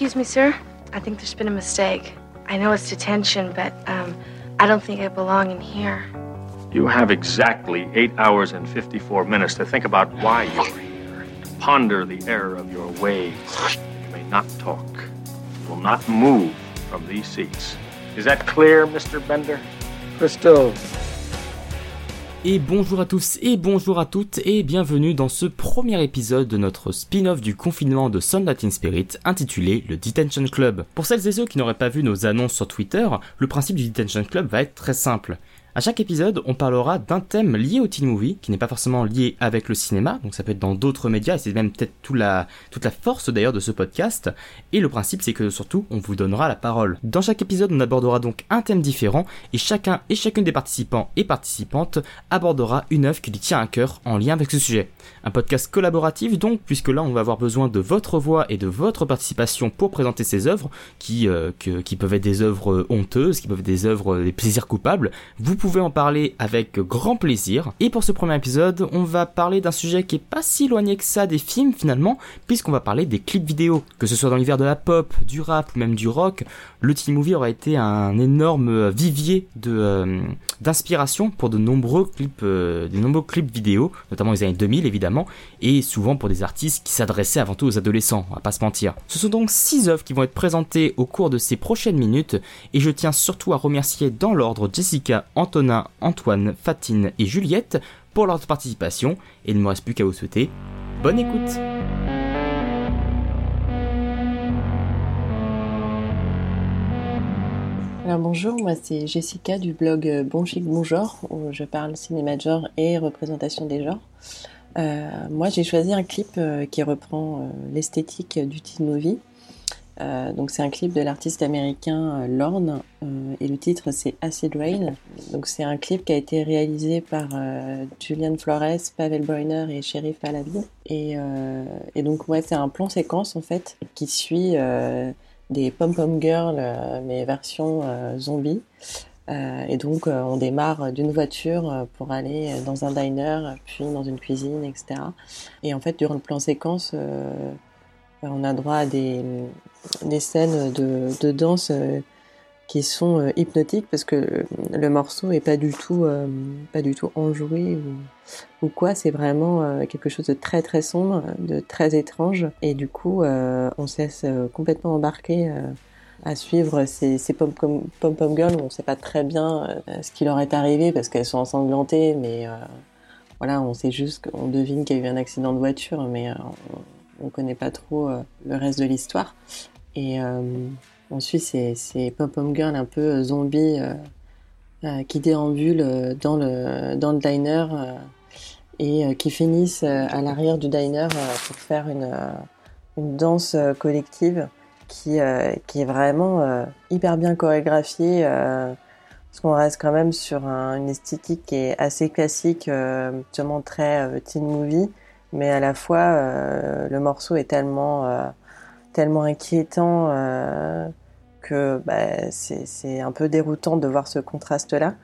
Excuse me, sir. I think there's been a mistake. I know it's detention, but um, I don't think I belong in here. You have exactly 8 hours and 54 minutes to think about why you're here, to ponder the error of your ways. You may not talk. You will not move from these seats. Is that clear, Mr. Bender? Crystal. Et bonjour à tous et bonjour à toutes et bienvenue dans ce premier épisode de notre spin-off du confinement de Sunlight in Spirit intitulé le Detention Club. Pour celles et ceux qui n'auraient pas vu nos annonces sur Twitter, le principe du Detention Club va être très simple. À chaque épisode, on parlera d'un thème lié au teen movie, qui n'est pas forcément lié avec le cinéma, donc ça peut être dans d'autres médias, et c'est même peut-être toute la, force d'ailleurs de ce podcast. Et le principe, c'est que surtout, on vous donnera la parole. Dans chaque épisode, on abordera donc un thème différent, et chacun et chacune des participants et participantes abordera une œuvre qui lui tient à cœur en lien avec ce sujet. Un podcast collaboratif donc, puisque là, on va avoir besoin de votre voix et de votre participation pour présenter ces œuvres, qui, euh, peuvent être des œuvres honteuses, qui peuvent être des œuvres des plaisirs coupables. Pouvez en parler avec grand plaisir. Et pour ce premier épisode, on va parler d'un sujet qui est pas si éloigné que ça des films finalement, puisqu'on va parler des clips vidéo. Que ce soit dans l'univers de la pop, du rap ou même du rock, le teen movie aura été un énorme vivier de euh, d'inspiration pour de nombreux clips, euh, de nombreux clips vidéo, notamment les années 2000 évidemment, et souvent pour des artistes qui s'adressaient avant tout aux adolescents, on va pas se mentir. Ce sont donc six œuvres qui vont être présentées au cours de ces prochaines minutes, et je tiens surtout à remercier dans l'ordre Jessica, Antonin, Antoine, Fatine et Juliette pour leur participation, et il ne me reste plus qu'à vous souhaiter bonne écoute. Alors bonjour, moi c'est Jessica du blog euh, Bon Chic Bon Genre où je parle cinéma de genre et représentation des genres. Euh, moi j'ai choisi un clip euh, qui reprend l'esthétique du teen movie. Euh, donc c'est un clip de l'artiste américain euh, Lorne et le titre c'est Acid Rain. Donc c'est un clip qui a été réalisé par Julian Flores, Pavel Breuner et Sheriff Paladin. Et, donc ouais c'est un plan séquence en fait qui suit des pom-pom girls, euh, mais version euh, zombie. Euh, et donc, on démarre d'une voiture pour aller dans un diner, puis dans une cuisine, etc. Et en fait, durant le plan séquence, on a droit à des, scènes de, danse qui sont hypnotiques parce que le morceau est pas du tout, pas du tout enjoué ou, quoi. C'est vraiment quelque chose de très très sombre, de très étrange. Et du coup, on se laisse complètement embarquer à suivre ces, ces pom -pom girls on sait pas très bien ce qui leur est arrivé parce qu'elles sont ensanglantées, mais voilà, on sait juste qu'on devine qu'il y a eu un accident de voiture, mais on, on connaît pas trop le reste de l'histoire. Et on suit ces, pom-pom girls un peu zombies euh, euh, qui déambulent dans le, dans le diner euh, et qui finissent à l'arrière du diner pour faire une, une danse collective qui, qui est vraiment hyper bien chorégraphiée. parce qu'on reste quand même sur un, une esthétique qui est assez classique, justement très teen movie, mais à la fois le morceau est tellement tellement inquiétant euh, que bah, c'est un peu déroutant de voir ce contraste-là.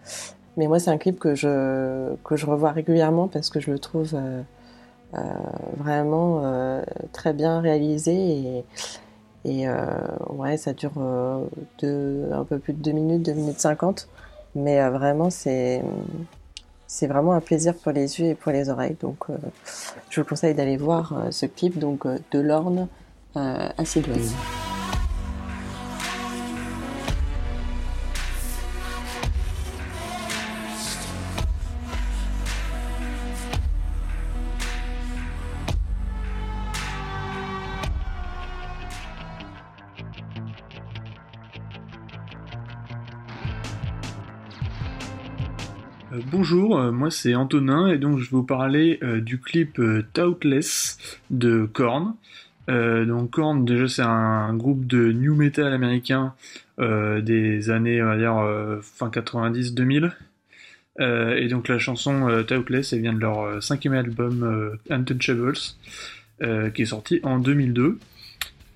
Mais moi, c'est un clip que je, que je revois régulièrement parce que je le trouve euh, euh, vraiment euh, très bien réalisé. Et, euh, ouais, ça dure euh, deux, un peu plus de 2 minutes, 2 minutes 50. Mais euh, vraiment, c'est c'est vraiment un plaisir pour les yeux et pour les oreilles. Donc, je vous conseille d'aller voir ce clip donc, de Lorne euh, Acid bonjour, euh, moi c'est Antonin et donc je vais vous parler euh, du clip euh, Toutless de Korn. Euh, donc Korn déjà c'est un groupe de new metal américain des années on va dire fin 90-2000. et donc la chanson Toutless elle vient de leur cinquième album Untouchables qui est sorti en 2002.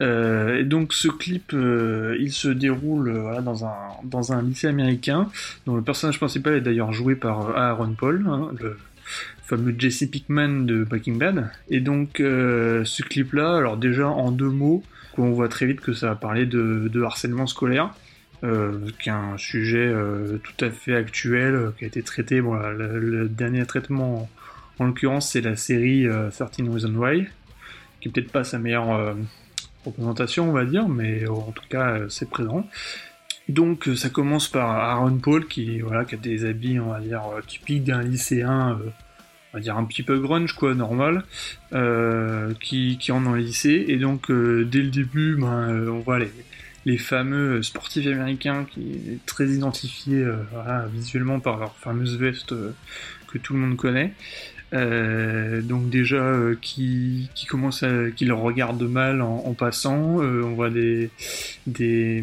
Euh, et donc ce clip, euh, il se déroule euh, dans, un, dans un lycée américain, dont le personnage principal est d'ailleurs joué par Aaron Paul, hein, le fameux Jesse Pickman de Breaking Bad. Et donc ce clip-là, alors déjà en deux mots, on voit très vite que ça va parler de, harcèlement scolaire, qui est un sujet tout à fait actuel, qui a été traité. Bon, le, dernier traitement, en, l'occurrence, c'est la série 13 Reasons Why, qui est peut-être pas sa meilleure représentation, on va dire, mais en tout cas, c'est présent. Donc ça commence par Aaron Paul qui voilà qui a des habits on va dire typiques d'un lycéen on va dire un petit peu grunge quoi, normal, euh, qui, qui rentre dans le lycée. Et donc euh, dès le début, ben, euh, on voit les, les fameux sportifs américains qui très identifiés visuellement par leur fameuse veste que tout le monde connaît. Donc déjà qui, qui commence à qui le regarde mal en, passant, on voit des, des,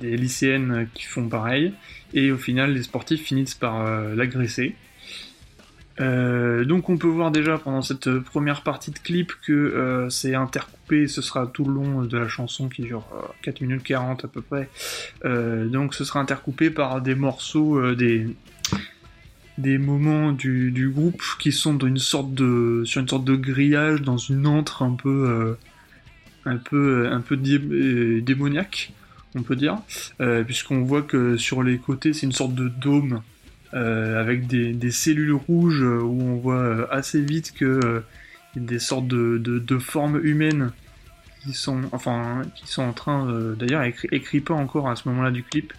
lycéennes qui font pareil, et au final les sportifs finissent par l'agresser. Euh, donc on peut voir déjà pendant cette première partie de clip que euh, c'est intercoupé, ce sera tout le long de la chanson qui dure 4 euh, minutes 40 à peu près. donc ce sera intercoupé par des morceaux, des, des moments du, groupe qui sont sur une sorte de grillage, dans une antre un peu, peu, un peu démoniaque, on peut dire, puisqu'on voit que sur les côtés c'est une sorte de dôme euh, avec des, cellules rouges euh, où on voit euh, assez vite que des sortes de, formes humaines qui sont, enfin, qui sont en train, d'ailleurs, écrit, écrit, pas encore à ce moment-là du clip.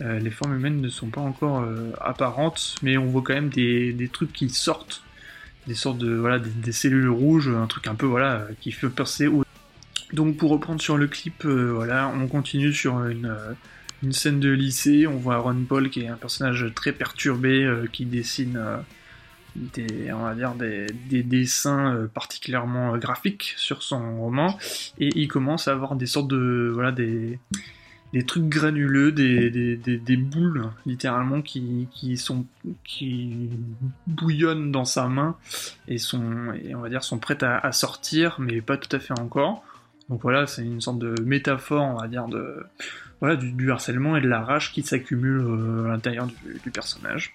les formes humaines ne sont pas encore apparentes, mais on voit quand même des, trucs qui sortent, des sortes de, voilà, des, cellules rouges, un truc un peu, voilà, qui fait passer. Donc pour reprendre sur le clip, voilà, on continue sur une une scène de lycée, on voit Ron Paul qui est un personnage très perturbé, euh, qui dessine euh, des, on va dire des, dessins euh, particulièrement graphiques sur son roman, et il commence à avoir des sortes de, voilà, des, des trucs granuleux, des, des, boules littéralement qui, qui sont qui bouillonnent dans sa main et sont et on va dire sont prêtes à, sortir, mais pas tout à fait encore. Donc voilà, c'est une sorte de métaphore, on va dire de voilà, du, harcèlement et de la rage qui s'accumulent euh, à l'intérieur du, personnage.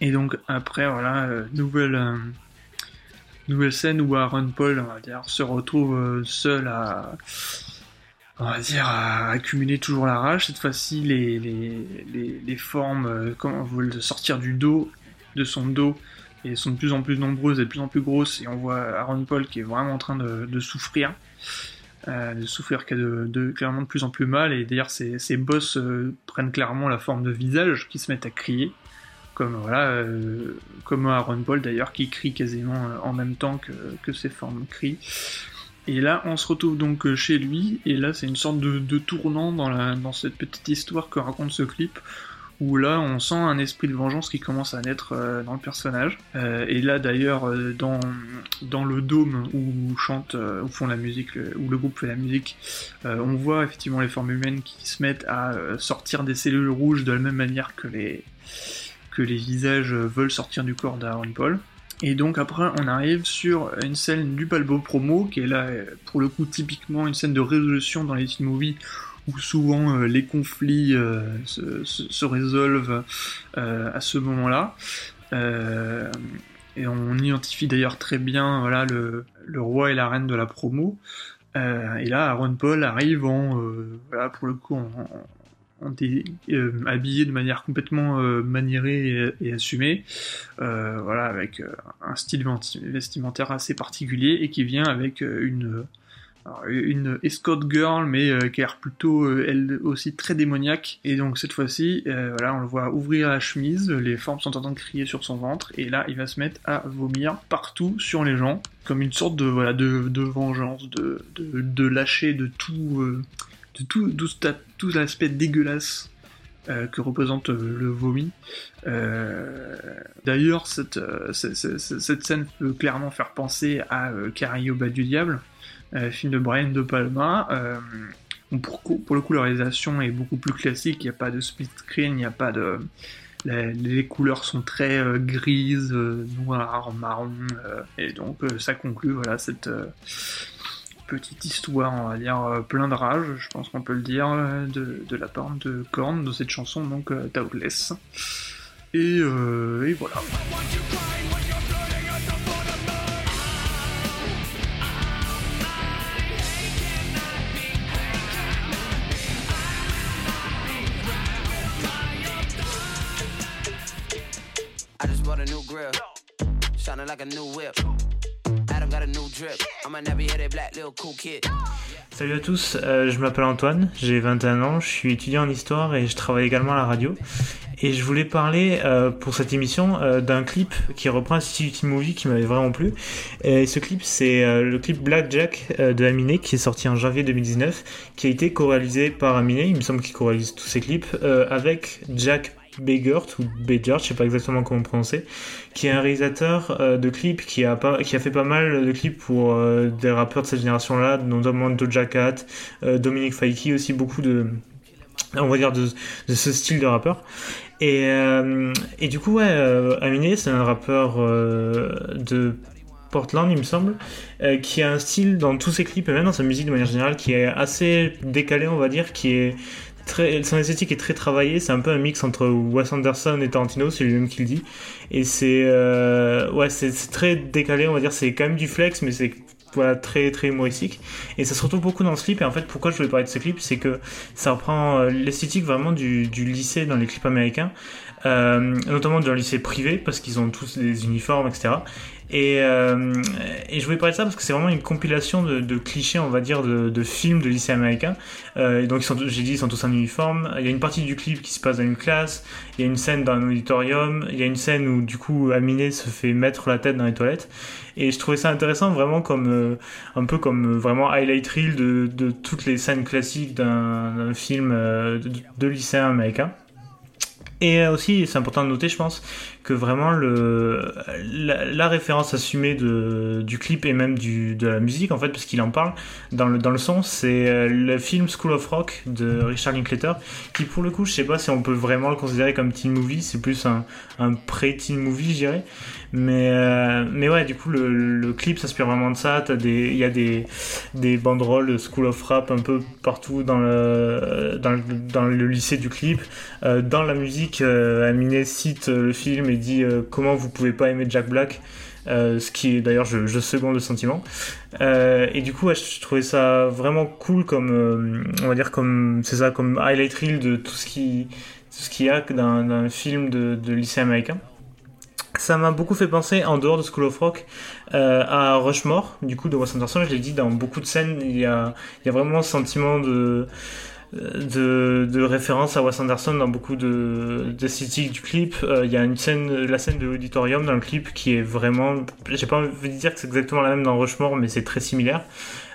Et donc après, voilà, euh, nouvelle, euh, nouvelle scène où Aaron Paul, on va dire, se retrouve seul à, on va dire, à accumuler toujours la rage. Cette fois-ci, les, les, les, formes, comment sortir du dos, de son dos, et sont de plus en plus nombreuses et de plus en plus grosses. Et on voit Aaron Paul qui est vraiment en train de, souffrir. Euh, de souffrir de, clairement de plus en plus mal, et d'ailleurs ces boss euh, prennent clairement la forme de visage qui se mettent à crier, euh, comme Aaron Paul d'ailleurs qui crie quasiment en même temps que, ces formes crient. Et là, on se retrouve donc chez lui, et là, c'est une sorte de, tournant dans, cette petite histoire que raconte ce clip, où là on sent un esprit de vengeance qui commence à naître euh, dans le personnage. Euh, et là d'ailleurs euh, dans, dans le dôme où chante, où font la musique, où le groupe fait la musique, on voit effectivement les formes humaines qui se mettent à sortir des cellules rouges de la même manière que les, que les visages veulent sortir du corps d'Aaron Paul. Et donc après, on arrive sur une scène du Balbo promo, qui est là, pour le coup, typiquement une scène de résolution dans les teen movies, où souvent euh, les conflits euh, se, résolvent euh, à ce moment-là. et on identifie d'ailleurs très bien voilà, le, roi et la reine de la promo. et là, Aaron Paul arrive en, voilà, pour le coup, en, habillé de manière complètement maniérée et, assumée, voilà, avec un style vestimentaire assez particulier et qui vient avec une, une escort girl, mais euh, qui a l'air plutôt euh, elle aussi très démoniaque. Et donc cette fois-ci, euh, voilà, on le voit ouvrir la chemise, les formes sont en train de crier sur son ventre, et là il va se mettre à vomir partout sur les gens, comme une sorte de voilà de, vengeance, de, de, lâcher de tout, tout, tout, l'aspect dégueulasse que représente le vomi. D'ailleurs, cette, cette, scène peut clairement faire penser à Carrie au bas du diable, euh, film de Brian De Palma. Euh, pour, pour, le coup, la réalisation est beaucoup plus classique. Il n'y a pas de split screen, il n'y a pas de. Les, couleurs sont très euh, grises, noires, marron, et donc ça conclut voilà cette petite histoire, on va dire, euh, plein de rage, je pense qu'on peut le dire, euh, de, la part de Korn, de cette chanson, donc euh, Doubtless. Et, et voilà. Like a new whip. Salut à tous, euh, je m'appelle Antoine, j'ai 21 ans, je suis étudiant en histoire et je travaille également à la radio. Et je voulais parler euh, pour cette émission euh, d'un clip qui reprend un City Movie qui m'avait vraiment plu. Et ce clip, c'est le clip Blackjack de Aminé qui est sorti en janvier 2019, qui a été co-réalisé par Aminé. Il me semble qu'il co-réalise tous ses clips avec Jack Begert ou Begert, je sais pas exactement comment prononcer, qui est un réalisateur euh, de clips qui a pas, qui a fait pas mal de clips pour euh, des rappeurs de cette génération-là, notamment Doja Cat, euh, Dominique Faiki aussi beaucoup de on va dire de, ce style de rappeur. Et, et du coup ouais Aminé c'est un rappeur de Portland il me semble qui a un style dans tous ses clips et même dans sa musique de manière générale qui est assez décalé on va dire qui est son esthétique est très travaillée. C'est un peu un mix entre Wes Anderson et Tarantino c'est lui-même qui le dit. Et c'est euh, ouais c'est très décalé on va dire. C'est quand même du flex mais c'est voilà très très humoristique. Et ça se retrouve beaucoup dans ce clip. Et en fait pourquoi je voulais parler de ce clip c'est que ça reprend euh, l'esthétique vraiment du, lycée dans les clips américains notamment dans le lycée privé parce qu'ils ont tous des uniformes etc et, euh, et je voulais parler de ça parce que c'est vraiment une compilation de, de clichés, on va dire, de, de films de lycée américain. Euh, donc, j'ai dit, ils sont tous en uniforme. Il y a une partie du clip qui se passe dans une classe. Il y a une scène dans un auditorium. Il y a une scène où, du coup, Aminé se fait mettre la tête dans les toilettes. Et je trouvais ça intéressant, vraiment comme euh, un peu comme euh, vraiment highlight reel de, de toutes les scènes classiques d'un d'un film euh, de, de lycéen américain. Et euh, aussi, c'est important de noter, je pense, que vraiment le, la, la référence assumée de, du clip et même du, de la musique, en fait, parce qu'il en parle dans le, dans le son, c'est euh, le film School of Rock de Richard Linklater, qui pour le coup, je sais pas si on peut vraiment le considérer comme teen movie, c'est plus un, un pré-teen movie, je dirais. Mais, euh, mais ouais, du coup, le, clip s'inspire vraiment de ça. Il y a des, des banderoles School of Rap un peu partout dans le, dans le, dans lycée du clip. Euh, dans la musique, euh, Aminé cite euh, le film et dit comment vous pouvez pas aimer Jack Black? Ce qui est d'ailleurs je, je seconde le sentiment et du coup je trouvais ça vraiment cool comme on va dire comme c'est ça comme highlight reel de tout ce qui qu'il y a d'un d'un film de lycée américain ça m'a beaucoup fait penser, en dehors de School of Rock, euh, à Rushmore, du coup, de Wes Anderson. Je l'ai dit, dans beaucoup de scènes, il y a, vraiment ce sentiment de, de, de référence à Wes Anderson dans beaucoup de d'esthétique du clip. Euh, il y a une scène, la scène de l'auditorium dans le clip qui est vraiment, j'ai pas envie de dire que c'est exactement la même dans Rushmore, mais c'est très similaire.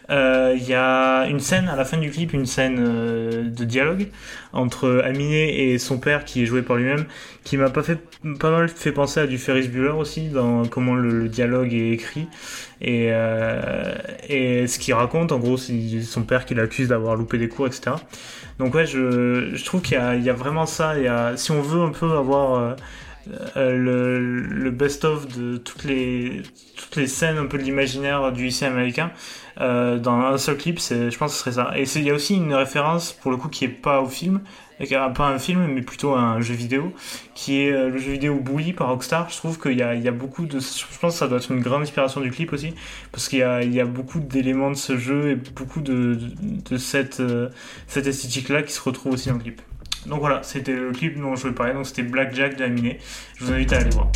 Euh, Il y a une scène à la fin du clip, une scène euh, de dialogue entre Aminé et son père qui est joué par lui-même, qui m'a pas fait pas mal fait penser à du Ferris Bueller aussi dans comment le, dialogue est écrit et euh, et ce qu'il raconte en gros c'est son père qui l'accuse d'avoir loupé des cours etc. Donc ouais je, je trouve qu'il y y a vraiment ça. Si on veut un peu avoir le, le best-of de toutes les, toutes les scènes un peu de l'imaginaire du lycée américain euh, dans un seul clip, je pense que ce serait ça. Et il y a aussi une référence pour le coup qui est pas au film, pas un film mais plutôt un jeu vidéo, qui est euh, le jeu vidéo Bully par Rockstar. Je trouve qu'il y y a beaucoup de, je pense que ça doit être une grande inspiration du clip aussi, parce qu'il y y a beaucoup d'éléments de ce jeu et beaucoup de, de, de cette, euh, cette esthétique-là qui se retrouve aussi dans le clip. Donc voilà, c'était le clip dont je voulais parler, donc c'était Blackjack de Aminé. Je vous invite à aller voir.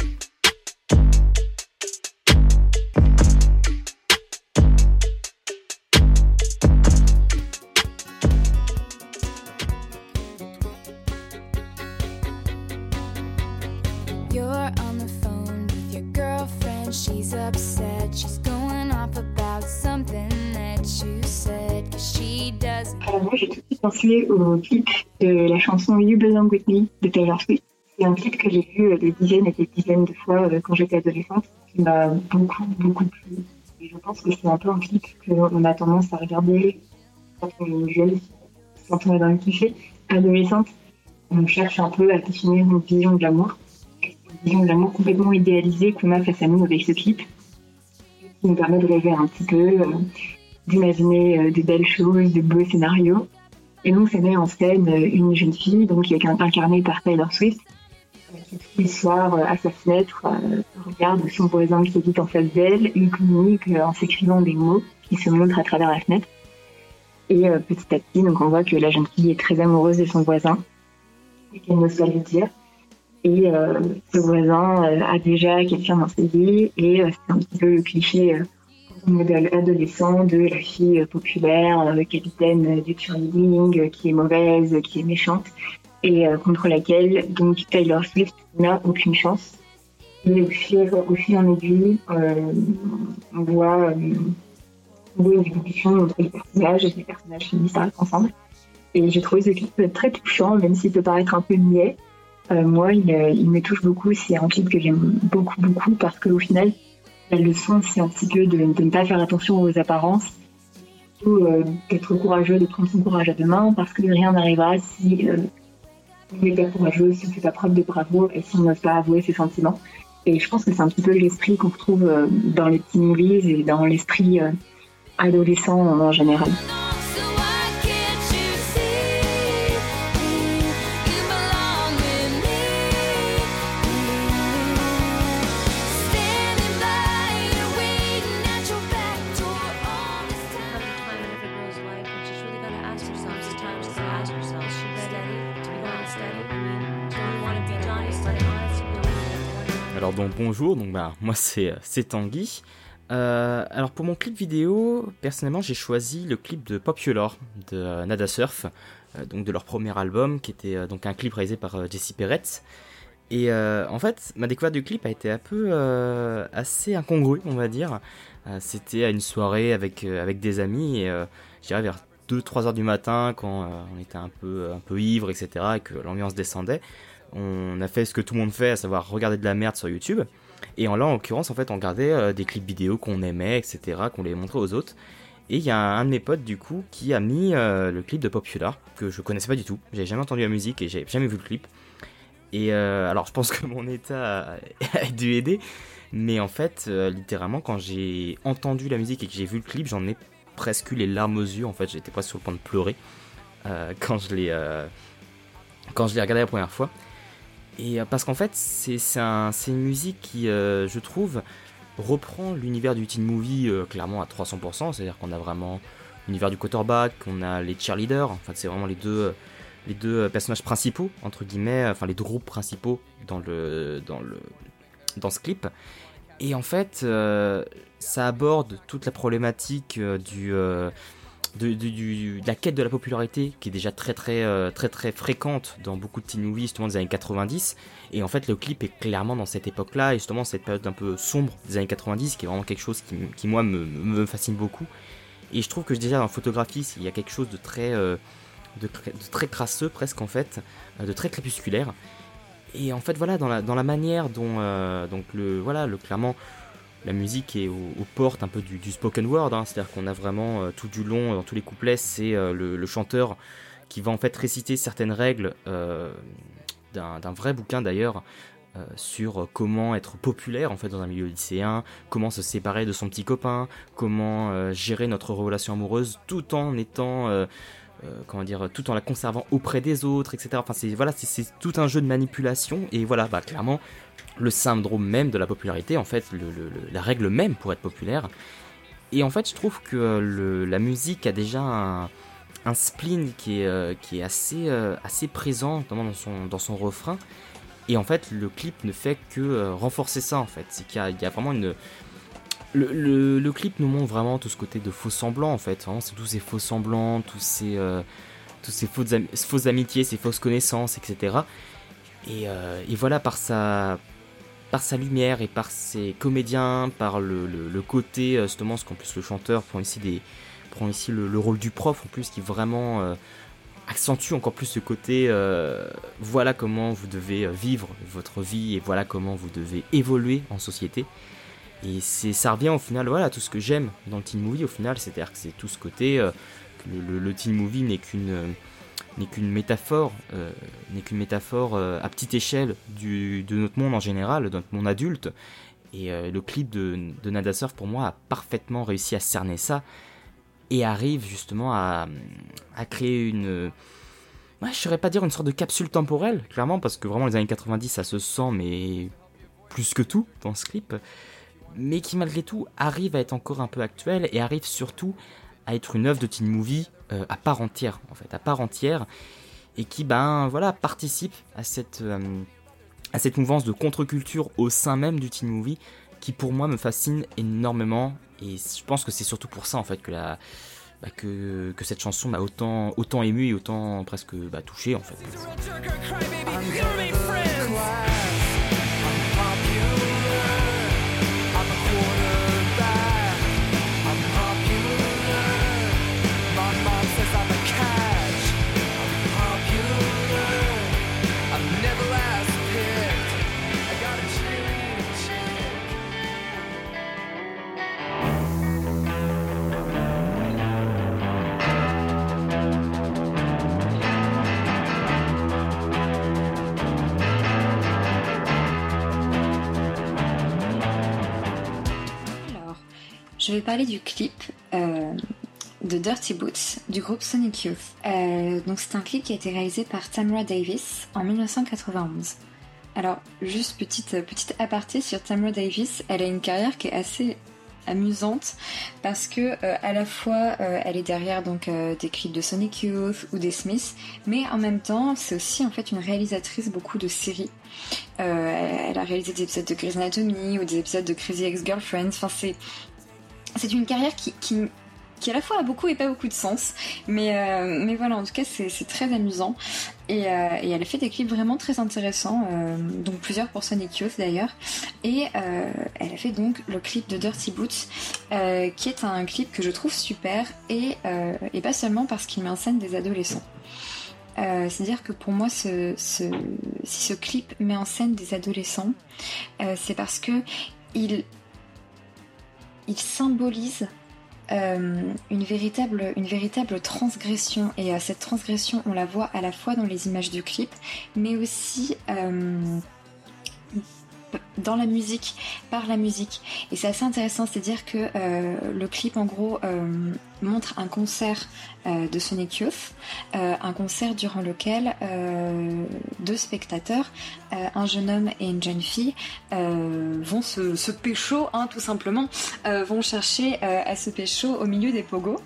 Alors moi, j'ai tout de suite pensé au clip de la chanson You Belong With Me de Taylor Swift. C'est un clip que j'ai vu euh, des dizaines et des dizaines de fois euh, quand j'étais adolescente, qui m'a beaucoup, beaucoup plu. Et je pense que c'est un peu un clip qu'on a tendance à regarder quand on est jeune, quand on est dans le cliché. Adolescente, on cherche un peu à définir une vision de l'amour. Une vision de l'amour complètement idéalisée qu'on a face à nous avec ce clip, qui nous permet de rêver un petit peu, euh, d'imaginer euh, de belles choses, de beaux scénarios. Et donc, ça met en scène euh, une jeune fille, donc qui est incarnée par Taylor Swift, qui soirs, euh, à sa fenêtre, regarde son voisin qui habite en face d'elle et communique euh, en s'écrivant des mots qui se montrent à travers la fenêtre. Et petit à petit, donc on voit que la jeune fille est très amoureuse de son voisin et qu'elle n'ose pas lui dire. Et euh, ce voisin a déjà quelqu'un dans ses vies et c'est un petit peu le cliché modèle adolescent de la fille populaire, euh, capitaine du cheerleading, euh, qui est mauvaise, qui est méchante et euh, contre laquelle donc Taylor Swift n'a aucune chance. Et au fil, au fil en aiguille, on voit, euh, une évolution entre les personnages et les personnages par être ensemble. Et j'ai trouvé ce clip très touchant, même s'il peut paraître un peu niais. Moi, il, il me touche beaucoup. C'est un clip que j'aime beaucoup, beaucoup, parce qu'au final, la leçon, c'est un petit peu de, ne pas faire attention aux apparences, surtout euh, d'être courageux, de prendre son courage à deux mains, parce que rien n'arrivera si euh, on n'est pas courageux, si on ne fait pas preuve de bravoure et si on n'ose pas avouer ses sentiments. Et je pense que c'est un petit peu l'esprit qu'on retrouve euh, dans les petits movies et dans l'esprit adolescent en général. Bonjour, donc bah moi c'est c'est Tanguy. Euh, alors pour mon clip vidéo, personnellement j'ai choisi le clip de Popular de euh, Nada Surf, euh, donc de leur premier album qui était euh, donc un clip réalisé par euh, Jesse Perrette. Et euh, en fait, ma découverte du clip a été un peu euh, assez incongrue, on va dire. Euh, C'était à une soirée avec euh, avec des amis et euh, je dirais vers 2-3 heures du matin quand euh, on était un peu un peu ivre, etc. et que l'ambiance descendait on a fait ce que tout le monde fait, à savoir regarder de la merde sur YouTube. Et en là, en l'occurrence, en fait, on regardait euh, des clips vidéo qu'on aimait, etc., qu'on les montrait aux autres. Et il y a un, de mes potes, du coup, qui a mis euh, le clip de Popular, que je connaissais pas du tout. J'avais jamais entendu la musique et j'avais jamais vu le clip. Et euh, alors, je pense que mon état a, dû aider. Mais en fait, littéralement, quand j'ai entendu la musique et que j'ai vu le clip, j'en ai presque eu les larmes aux yeux. En fait, j'étais presque sur le point de pleurer quand je l'ai quand je l'ai regardé la première fois. Et euh, parce qu'en fait, c'est un, une musique qui, euh, je trouve, reprend l'univers du teen movie euh, clairement à 300%. C'est-à-dire qu'on a vraiment l'univers du quarterback, on a les cheerleaders. En fait, c'est vraiment les deux, personnages principaux entre guillemets, enfin les deux groupes principaux dans le ce clip. Et en fait, ça aborde toute la problématique du de, la quête de la popularité qui est déjà très très euh, très très fréquente dans beaucoup de teen movies justement des années 90 et en fait le clip est clairement dans cette époque là et justement cette période un peu sombre des années 90 qui est vraiment quelque chose qui, moi me, me fascine beaucoup. Et je trouve que déjà la photographie il y a quelque chose de très euh, de, très crasseux presque en fait euh, de très crépusculaire. Et en fait voilà dans la, manière dont donc le voilà le clairement la musique est aux, portes un peu du, spoken word, hein, c'est-à-dire qu'on a vraiment euh, tout du long, dans tous les couplets, c'est euh, le, chanteur qui va en fait réciter certaines règles euh, d'un vrai bouquin d'ailleurs sur comment être populaire en fait dans un milieu lycéen, comment se séparer de son petit copain, comment gérer notre relation amoureuse tout en étant euh, comment dire, tout en la conservant auprès des autres, etc. Enfin, c'est voilà, c'est- tout un jeu de manipulation et voilà, bah clairement, le syndrome même de la popularité, en fait, la règle même pour être populaire. Et en fait, je trouve que euh, la musique a déjà un, spleen qui est, euh, qui est assez, assez présent, notamment dans son, dans son refrain. Et en fait, le clip ne fait que renforcer ça, en fait. C'est qu'il y y a vraiment une. Le, clip nous montre vraiment tout ce côté de faux semblants, en fait. Vraiment, c'est tous ces faux semblants, tous ces, euh, fausses, am- fausses amitiés, ces fausses connaissances, etc. Et, euh, et voilà, par sa, par sa lumière et par ses comédiens, par le, côté, euh, justement, parce qu'en plus le chanteur prend ici, le, le rôle du prof, en plus, qui vraiment accentue encore plus ce côté, voilà comment vous devez vivre votre vie et voilà comment vous devez évoluer en société. Et c'est, ça revient au final, voilà, tout ce que j'aime dans le teen movie, au final, c'est-à-dire que c'est tout ce côté, euh, que le, teen movie n'est qu'une... euh, n'est qu'une métaphore, euh, n'est qu'une métaphore à petite échelle du, de notre monde en général, de notre monde adulte. Et le clip de, de Nada Surf, pour moi, a parfaitement réussi à cerner ça et arrive justement à, à créer une. Ouais, je saurais pas dire une sorte de capsule temporelle, clairement, parce que vraiment les années 90, ça se sent, mais plus que tout dans ce clip. Mais qui, malgré tout, arrive à être encore un peu actuel et arrive surtout à être une œuvre de teen movie euh, à part entière, en fait, à part entière, et qui, ben, voilà, participe à cette, euh, à cette mouvance de contre-culture au sein même du teen movie qui pour moi me fascine énormément et je pense que c'est surtout pour ça en fait que la bah, que, que cette chanson m'a autant autant ému et autant presque bah, touché en fait. Je vais parler du clip euh, de Dirty Boots du groupe Sonic Youth. Euh, donc c'est un clip qui a été réalisé par Tamra Davis en 1991. Alors, juste petite, petite aparté sur Tamra Davis, elle a une carrière qui est assez amusante parce que euh, à la fois elle est derrière donc des clips de Sonic Youth ou des Smiths mais en même temps c'est aussi en fait une réalisatrice beaucoup de séries elle a réalisé des épisodes de Grey's Anatomy ou des épisodes de Crazy Ex-Girlfriend enfin c'est c'est une carrière qui, qui, qui à la fois a beaucoup et pas beaucoup de sens. Mais, euh, mais voilà, en tout cas, c'est très amusant. Et, euh, et elle a fait des clips vraiment très intéressants, euh, donc plusieurs pour Sonic Youth d'ailleurs. Et elle a fait donc le clip de Dirty Boots, qui est un clip que je trouve super, et, et pas seulement parce qu'il met en scène des adolescents. C'est-à-dire que pour moi, ce, si ce clip met en scène des adolescents, c'est parce que il, il symbolise euh, une, véritable, une véritable transgression. Et euh, cette transgression, on la voit à la fois dans les images du clip, mais aussi euh, dans la musique, par la musique. Et c'est assez intéressant, c'est-à-dire que le clip, en gros, montre un concert euh, de Sonic Youth, euh, un concert durant lequel euh, deux spectateurs, un jeune homme et une jeune fille, vont se, se pécho, hein, tout simplement, vont chercher à se pécho au milieu des pogos.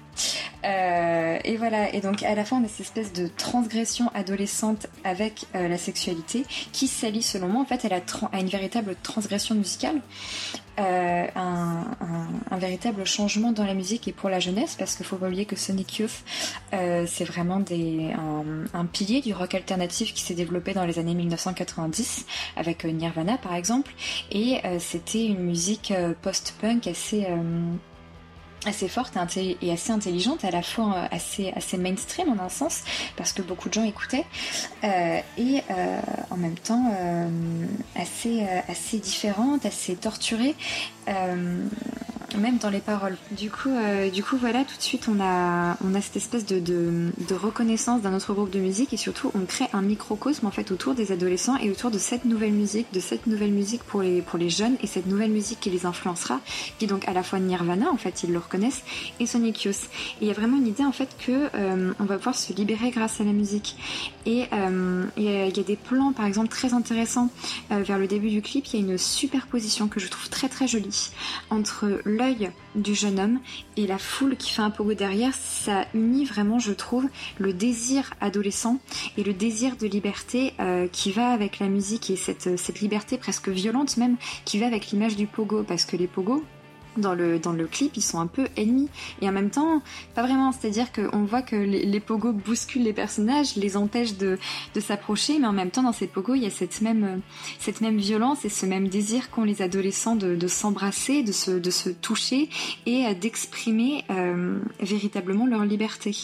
Et voilà, et donc à la fin on a cette espèce de transgression adolescente avec la sexualité qui s'allie selon moi en fait à une véritable transgression musicale, euh, un, véritable changement dans la musique et pour la jeunesse parce qu'il faut pas oublier que Sonic Youth euh, c'est vraiment des, un, pilier du rock alternatif qui s'est développé dans les années 1990 avec euh, Nirvana par exemple. Et c'était une musique post-punk assez assez forte et assez intelligente, à la fois euh, assez, assez mainstream en un sens, parce que beaucoup de gens écoutaient, euh, et euh, en même temps assez, assez différente, assez torturée, même dans les paroles. Du coup, euh, du coup, voilà, tout de suite, on a, on a cette espèce de, reconnaissance d'un autre groupe de musique, et surtout, on crée un microcosme en fait autour des adolescents et autour de cette nouvelle musique, de cette nouvelle musique pour les, pour les jeunes, et cette nouvelle musique qui les influencera, qui est donc à la fois Nirvana, en fait, ils le reconnaissent, et Sonic Youth. Et il y a vraiment une idée en fait que euh, on va pouvoir se libérer grâce à la musique. Et euh, il y, a- des plans, par exemple, très intéressants vers le début du clip. Il y a une superposition que je trouve très très jolie entre du jeune homme et la foule qui fait un pogo derrière. Ça unit vraiment, je trouve, le désir adolescent et le désir de liberté euh, qui va avec la musique et cette, cette liberté presque violente même qui va avec l'image du pogo parce que les pogos dans le, dans le clip, ils sont un peu ennemis. Et en même temps, pas vraiment. C'est-à-dire qu'on voit que les, pogos bousculent les personnages, les empêchent de, de s'approcher, mais en même temps, dans ces pogos, il y a cette même, cette même violence et ce même désir qu'ont les adolescents de, de s'embrasser, de se, de se toucher et euh, d'exprimer euh, véritablement leur liberté.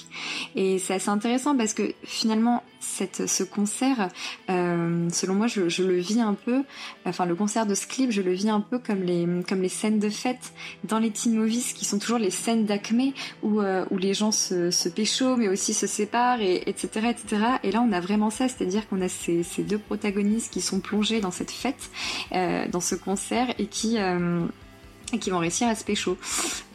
Et c'est assez intéressant parce que finalement, cette, ce concert, euh, selon moi, je, je le vis un peu, enfin le concert de ce clip, je le vis un peu comme les, comme les scènes de fête dans les teen movies qui sont toujours les scènes d'acmé où, euh, où les gens se, se pécho mais aussi se séparent et etc etc et là on a vraiment ça c'est à dire qu'on a ces, ces deux protagonistes qui sont plongés dans cette fête euh, dans ce concert et qui euh, et qui vont réussir à se pécho.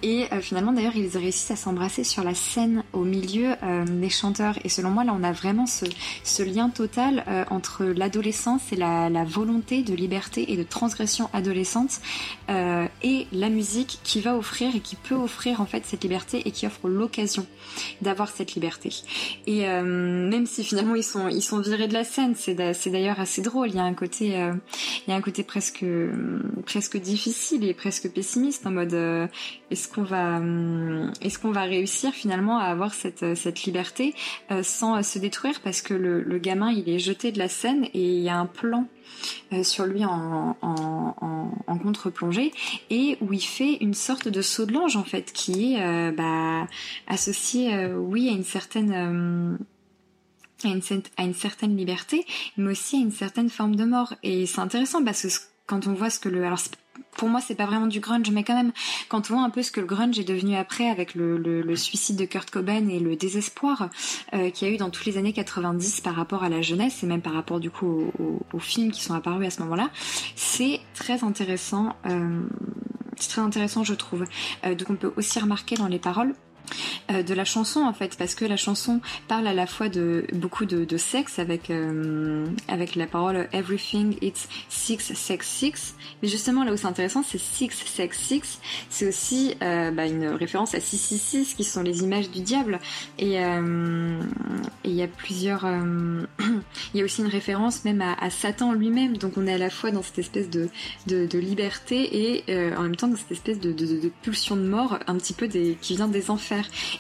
Et euh, finalement, d'ailleurs, ils réussissent à s'embrasser sur la scène au milieu euh, des chanteurs. Et selon moi, là, on a vraiment ce, ce lien total euh, entre l'adolescence et la, la volonté de liberté et de transgression adolescente. Euh, et la musique qui va offrir et qui peut offrir en fait cette liberté et qui offre l'occasion d'avoir cette liberté. Et euh, même si finalement ils sont ils sont virés de la scène, c'est d'ailleurs assez drôle. Il y a un côté euh, il y a un côté presque presque difficile et presque pessimiste en mode est-ce qu'on va est-ce qu'on va réussir finalement à avoir cette cette liberté sans se détruire? Parce que le, gamin il est jeté de la scène et il y a un plan euh, sur lui en, contre-plongée et où il fait une sorte de saut de l'ange en fait qui est euh, bah, associé euh, oui à une certaine à une, à une, certaine liberté, mais aussi à une certaine forme de mort. Et c'est intéressant parce que quand on voit ce que le... Alors pour moi, c'est pas vraiment du grunge, mais quand même, quand on voit un peu ce que le grunge est devenu après avec le, suicide de Kurt Cobain et le désespoir euh, qu'il y a eu dans toutes les années 90 par rapport à la jeunesse et même par rapport du coup aux, films qui sont apparus à ce moment-là, c'est très intéressant. Euh, c'est très intéressant, je trouve. Euh, donc on peut aussi remarquer dans les paroles de la chanson en fait parce que la chanson parle à la fois de beaucoup de, sexe avec euh, avec la parole everything it's six sex six. Mais justement là où c'est intéressant c'est six sex six. C'est aussi euh, bah, une référence à 666 qui sont les images du diable. Et il y a plusieurs il y a aussi une référence même à, Satan lui-même. Donc on est à la fois dans cette espèce de liberté et en même temps dans cette espèce de, pulsion de mort un petit peu des qui vient des enfers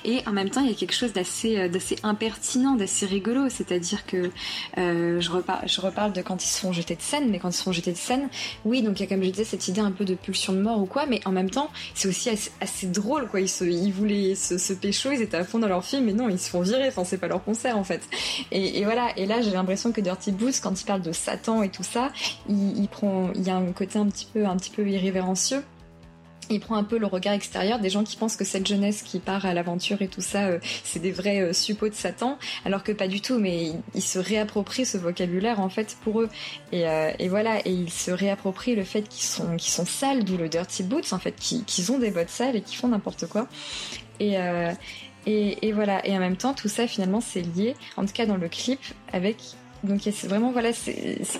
et en même temps, il y a quelque chose d'assez, euh, d'assez impertinent, d'assez rigolo. C'est-à-dire que euh, je, reparle, de quand ils se font jeter de scène, mais quand ils se font jeter de scène, oui, donc il y a comme je disais cette idée un peu de pulsion de mort ou quoi, mais en même temps, c'est aussi assez, drôle, quoi. Ils, voulaient se, pécho, ils étaient à fond dans leur film, mais non, ils se font virer. Enfin, c'est pas leur concert en fait. Et, voilà. Et là, j'ai l'impression que Dirty Boots, quand il parle de Satan et tout ça, il, prend, y a un côté un petit peu, un petit peu irrévérencieux il prend un peu le regard extérieur des gens qui pensent que cette jeunesse qui part à l'aventure et tout ça, euh, c'est des vrais euh, suppôts de Satan, alors que pas du tout, mais ils, se réapproprient ce vocabulaire en fait pour eux. Et, euh, voilà, et ils se réapproprient le fait qu'ils sont, qu'ils sont sales, d'où le dirty boots en fait, qu'ils ont des bottes sales et qui font n'importe quoi. Et, et, et, voilà, et en même temps, tout ça finalement c'est lié, en tout cas dans le clip, avec donc c'est vraiment voilà,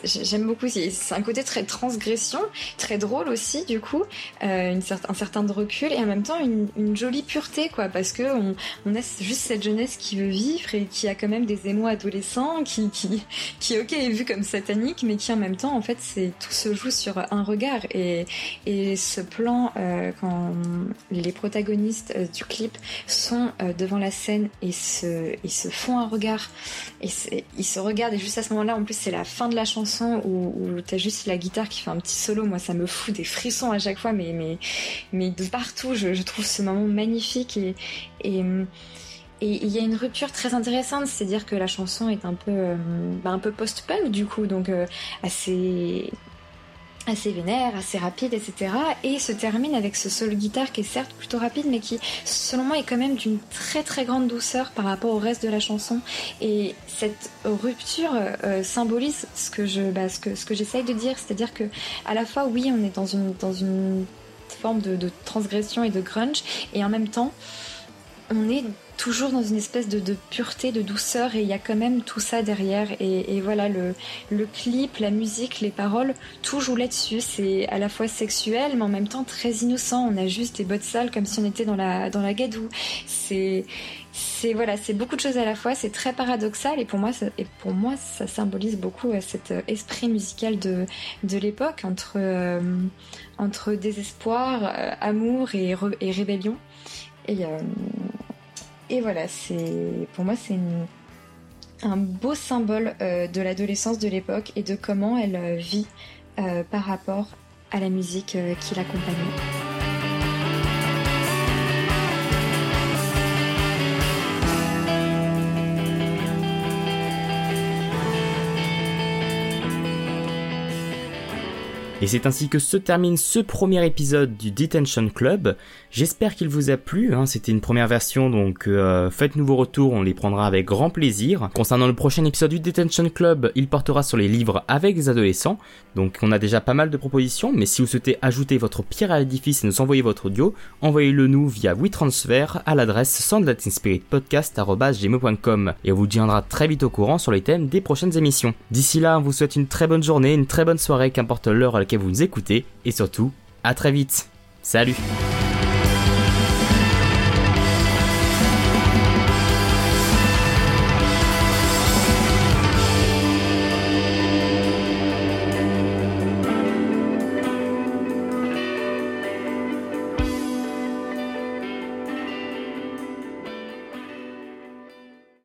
j'aime beaucoup. C'est un côté très transgression, très drôle aussi du coup, euh, une un certain recul et en même temps une, une jolie pureté quoi, parce que on, on, a juste cette jeunesse qui veut vivre et qui a quand même des émois adolescents, qui qui qui ok est vu comme satanique, mais qui en même temps en fait c'est tout se joue sur un regard et et ce plan euh, quand les protagonistes euh, du clip sont euh, devant la scène et se et se font un regard et ils se regardent et juste à ce moment-là, en plus, c'est la fin de la chanson où, t'as juste la guitare qui fait un petit solo. Moi, ça me fout des frissons à chaque fois, mais, mais, mais de partout, je, trouve ce moment magnifique et, et il y a une rupture très intéressante, c'est-à-dire que la chanson est un peu, euh, bah, peu post-punk du coup, donc euh, assez assez vénère, assez rapide, etc. Et se termine avec ce solo guitare qui est certes plutôt rapide, mais qui, selon moi, est quand même d'une très très grande douceur par rapport au reste de la chanson. Et cette rupture euh, symbolise ce que je, bah, ce que, ce j'essaye de dire, c'est-à-dire que à la fois, oui, on est dans une forme de transgression et de grunge, et en même temps, on est toujours dans une espèce de, pureté, de douceur, et il y a quand même tout ça derrière. Et, voilà, le, clip, la musique, les paroles, tout joue là-dessus. C'est à la fois sexuel, mais en même temps très innocent. On a juste des bottes sales comme si on était dans la, dans la gadoue. C'est voilà, c'est beaucoup de choses à la fois, c'est très paradoxal et pour moi ça, et pour moi ça symbolise beaucoup euh, cet euh, esprit musical de, de l'époque entre euh, entre désespoir, amour et, rébellion. Et voilà, c'est pour moi c'est un beau symbole euh, de l'adolescence de l'époque et de comment elle euh, vit euh, par rapport à la musique qui l'accompagne. Et c'est ainsi que se termine ce premier épisode du Detention Club. J'espère qu'il vous a plu. Hein. C'était une première version, donc euh, faites-nous vos retours, on les prendra avec grand plaisir. Concernant le prochain épisode du Detention Club, il portera sur les livres avec les adolescents. Donc on a déjà pas mal de propositions, mais si vous souhaitez ajouter votre pierre à l'édifice et nous envoyer votre audio, envoyez-le nous via WeTransfer à l'adresse soundlatinspiritpodcast.com et on vous tiendra très vite au courant sur les thèmes des prochaines émissions. D'ici là, on vous souhaite une très bonne journée, une très bonne soirée, qu'importe l'heure à vous nous écoutez, et surtout, à très vite. Salut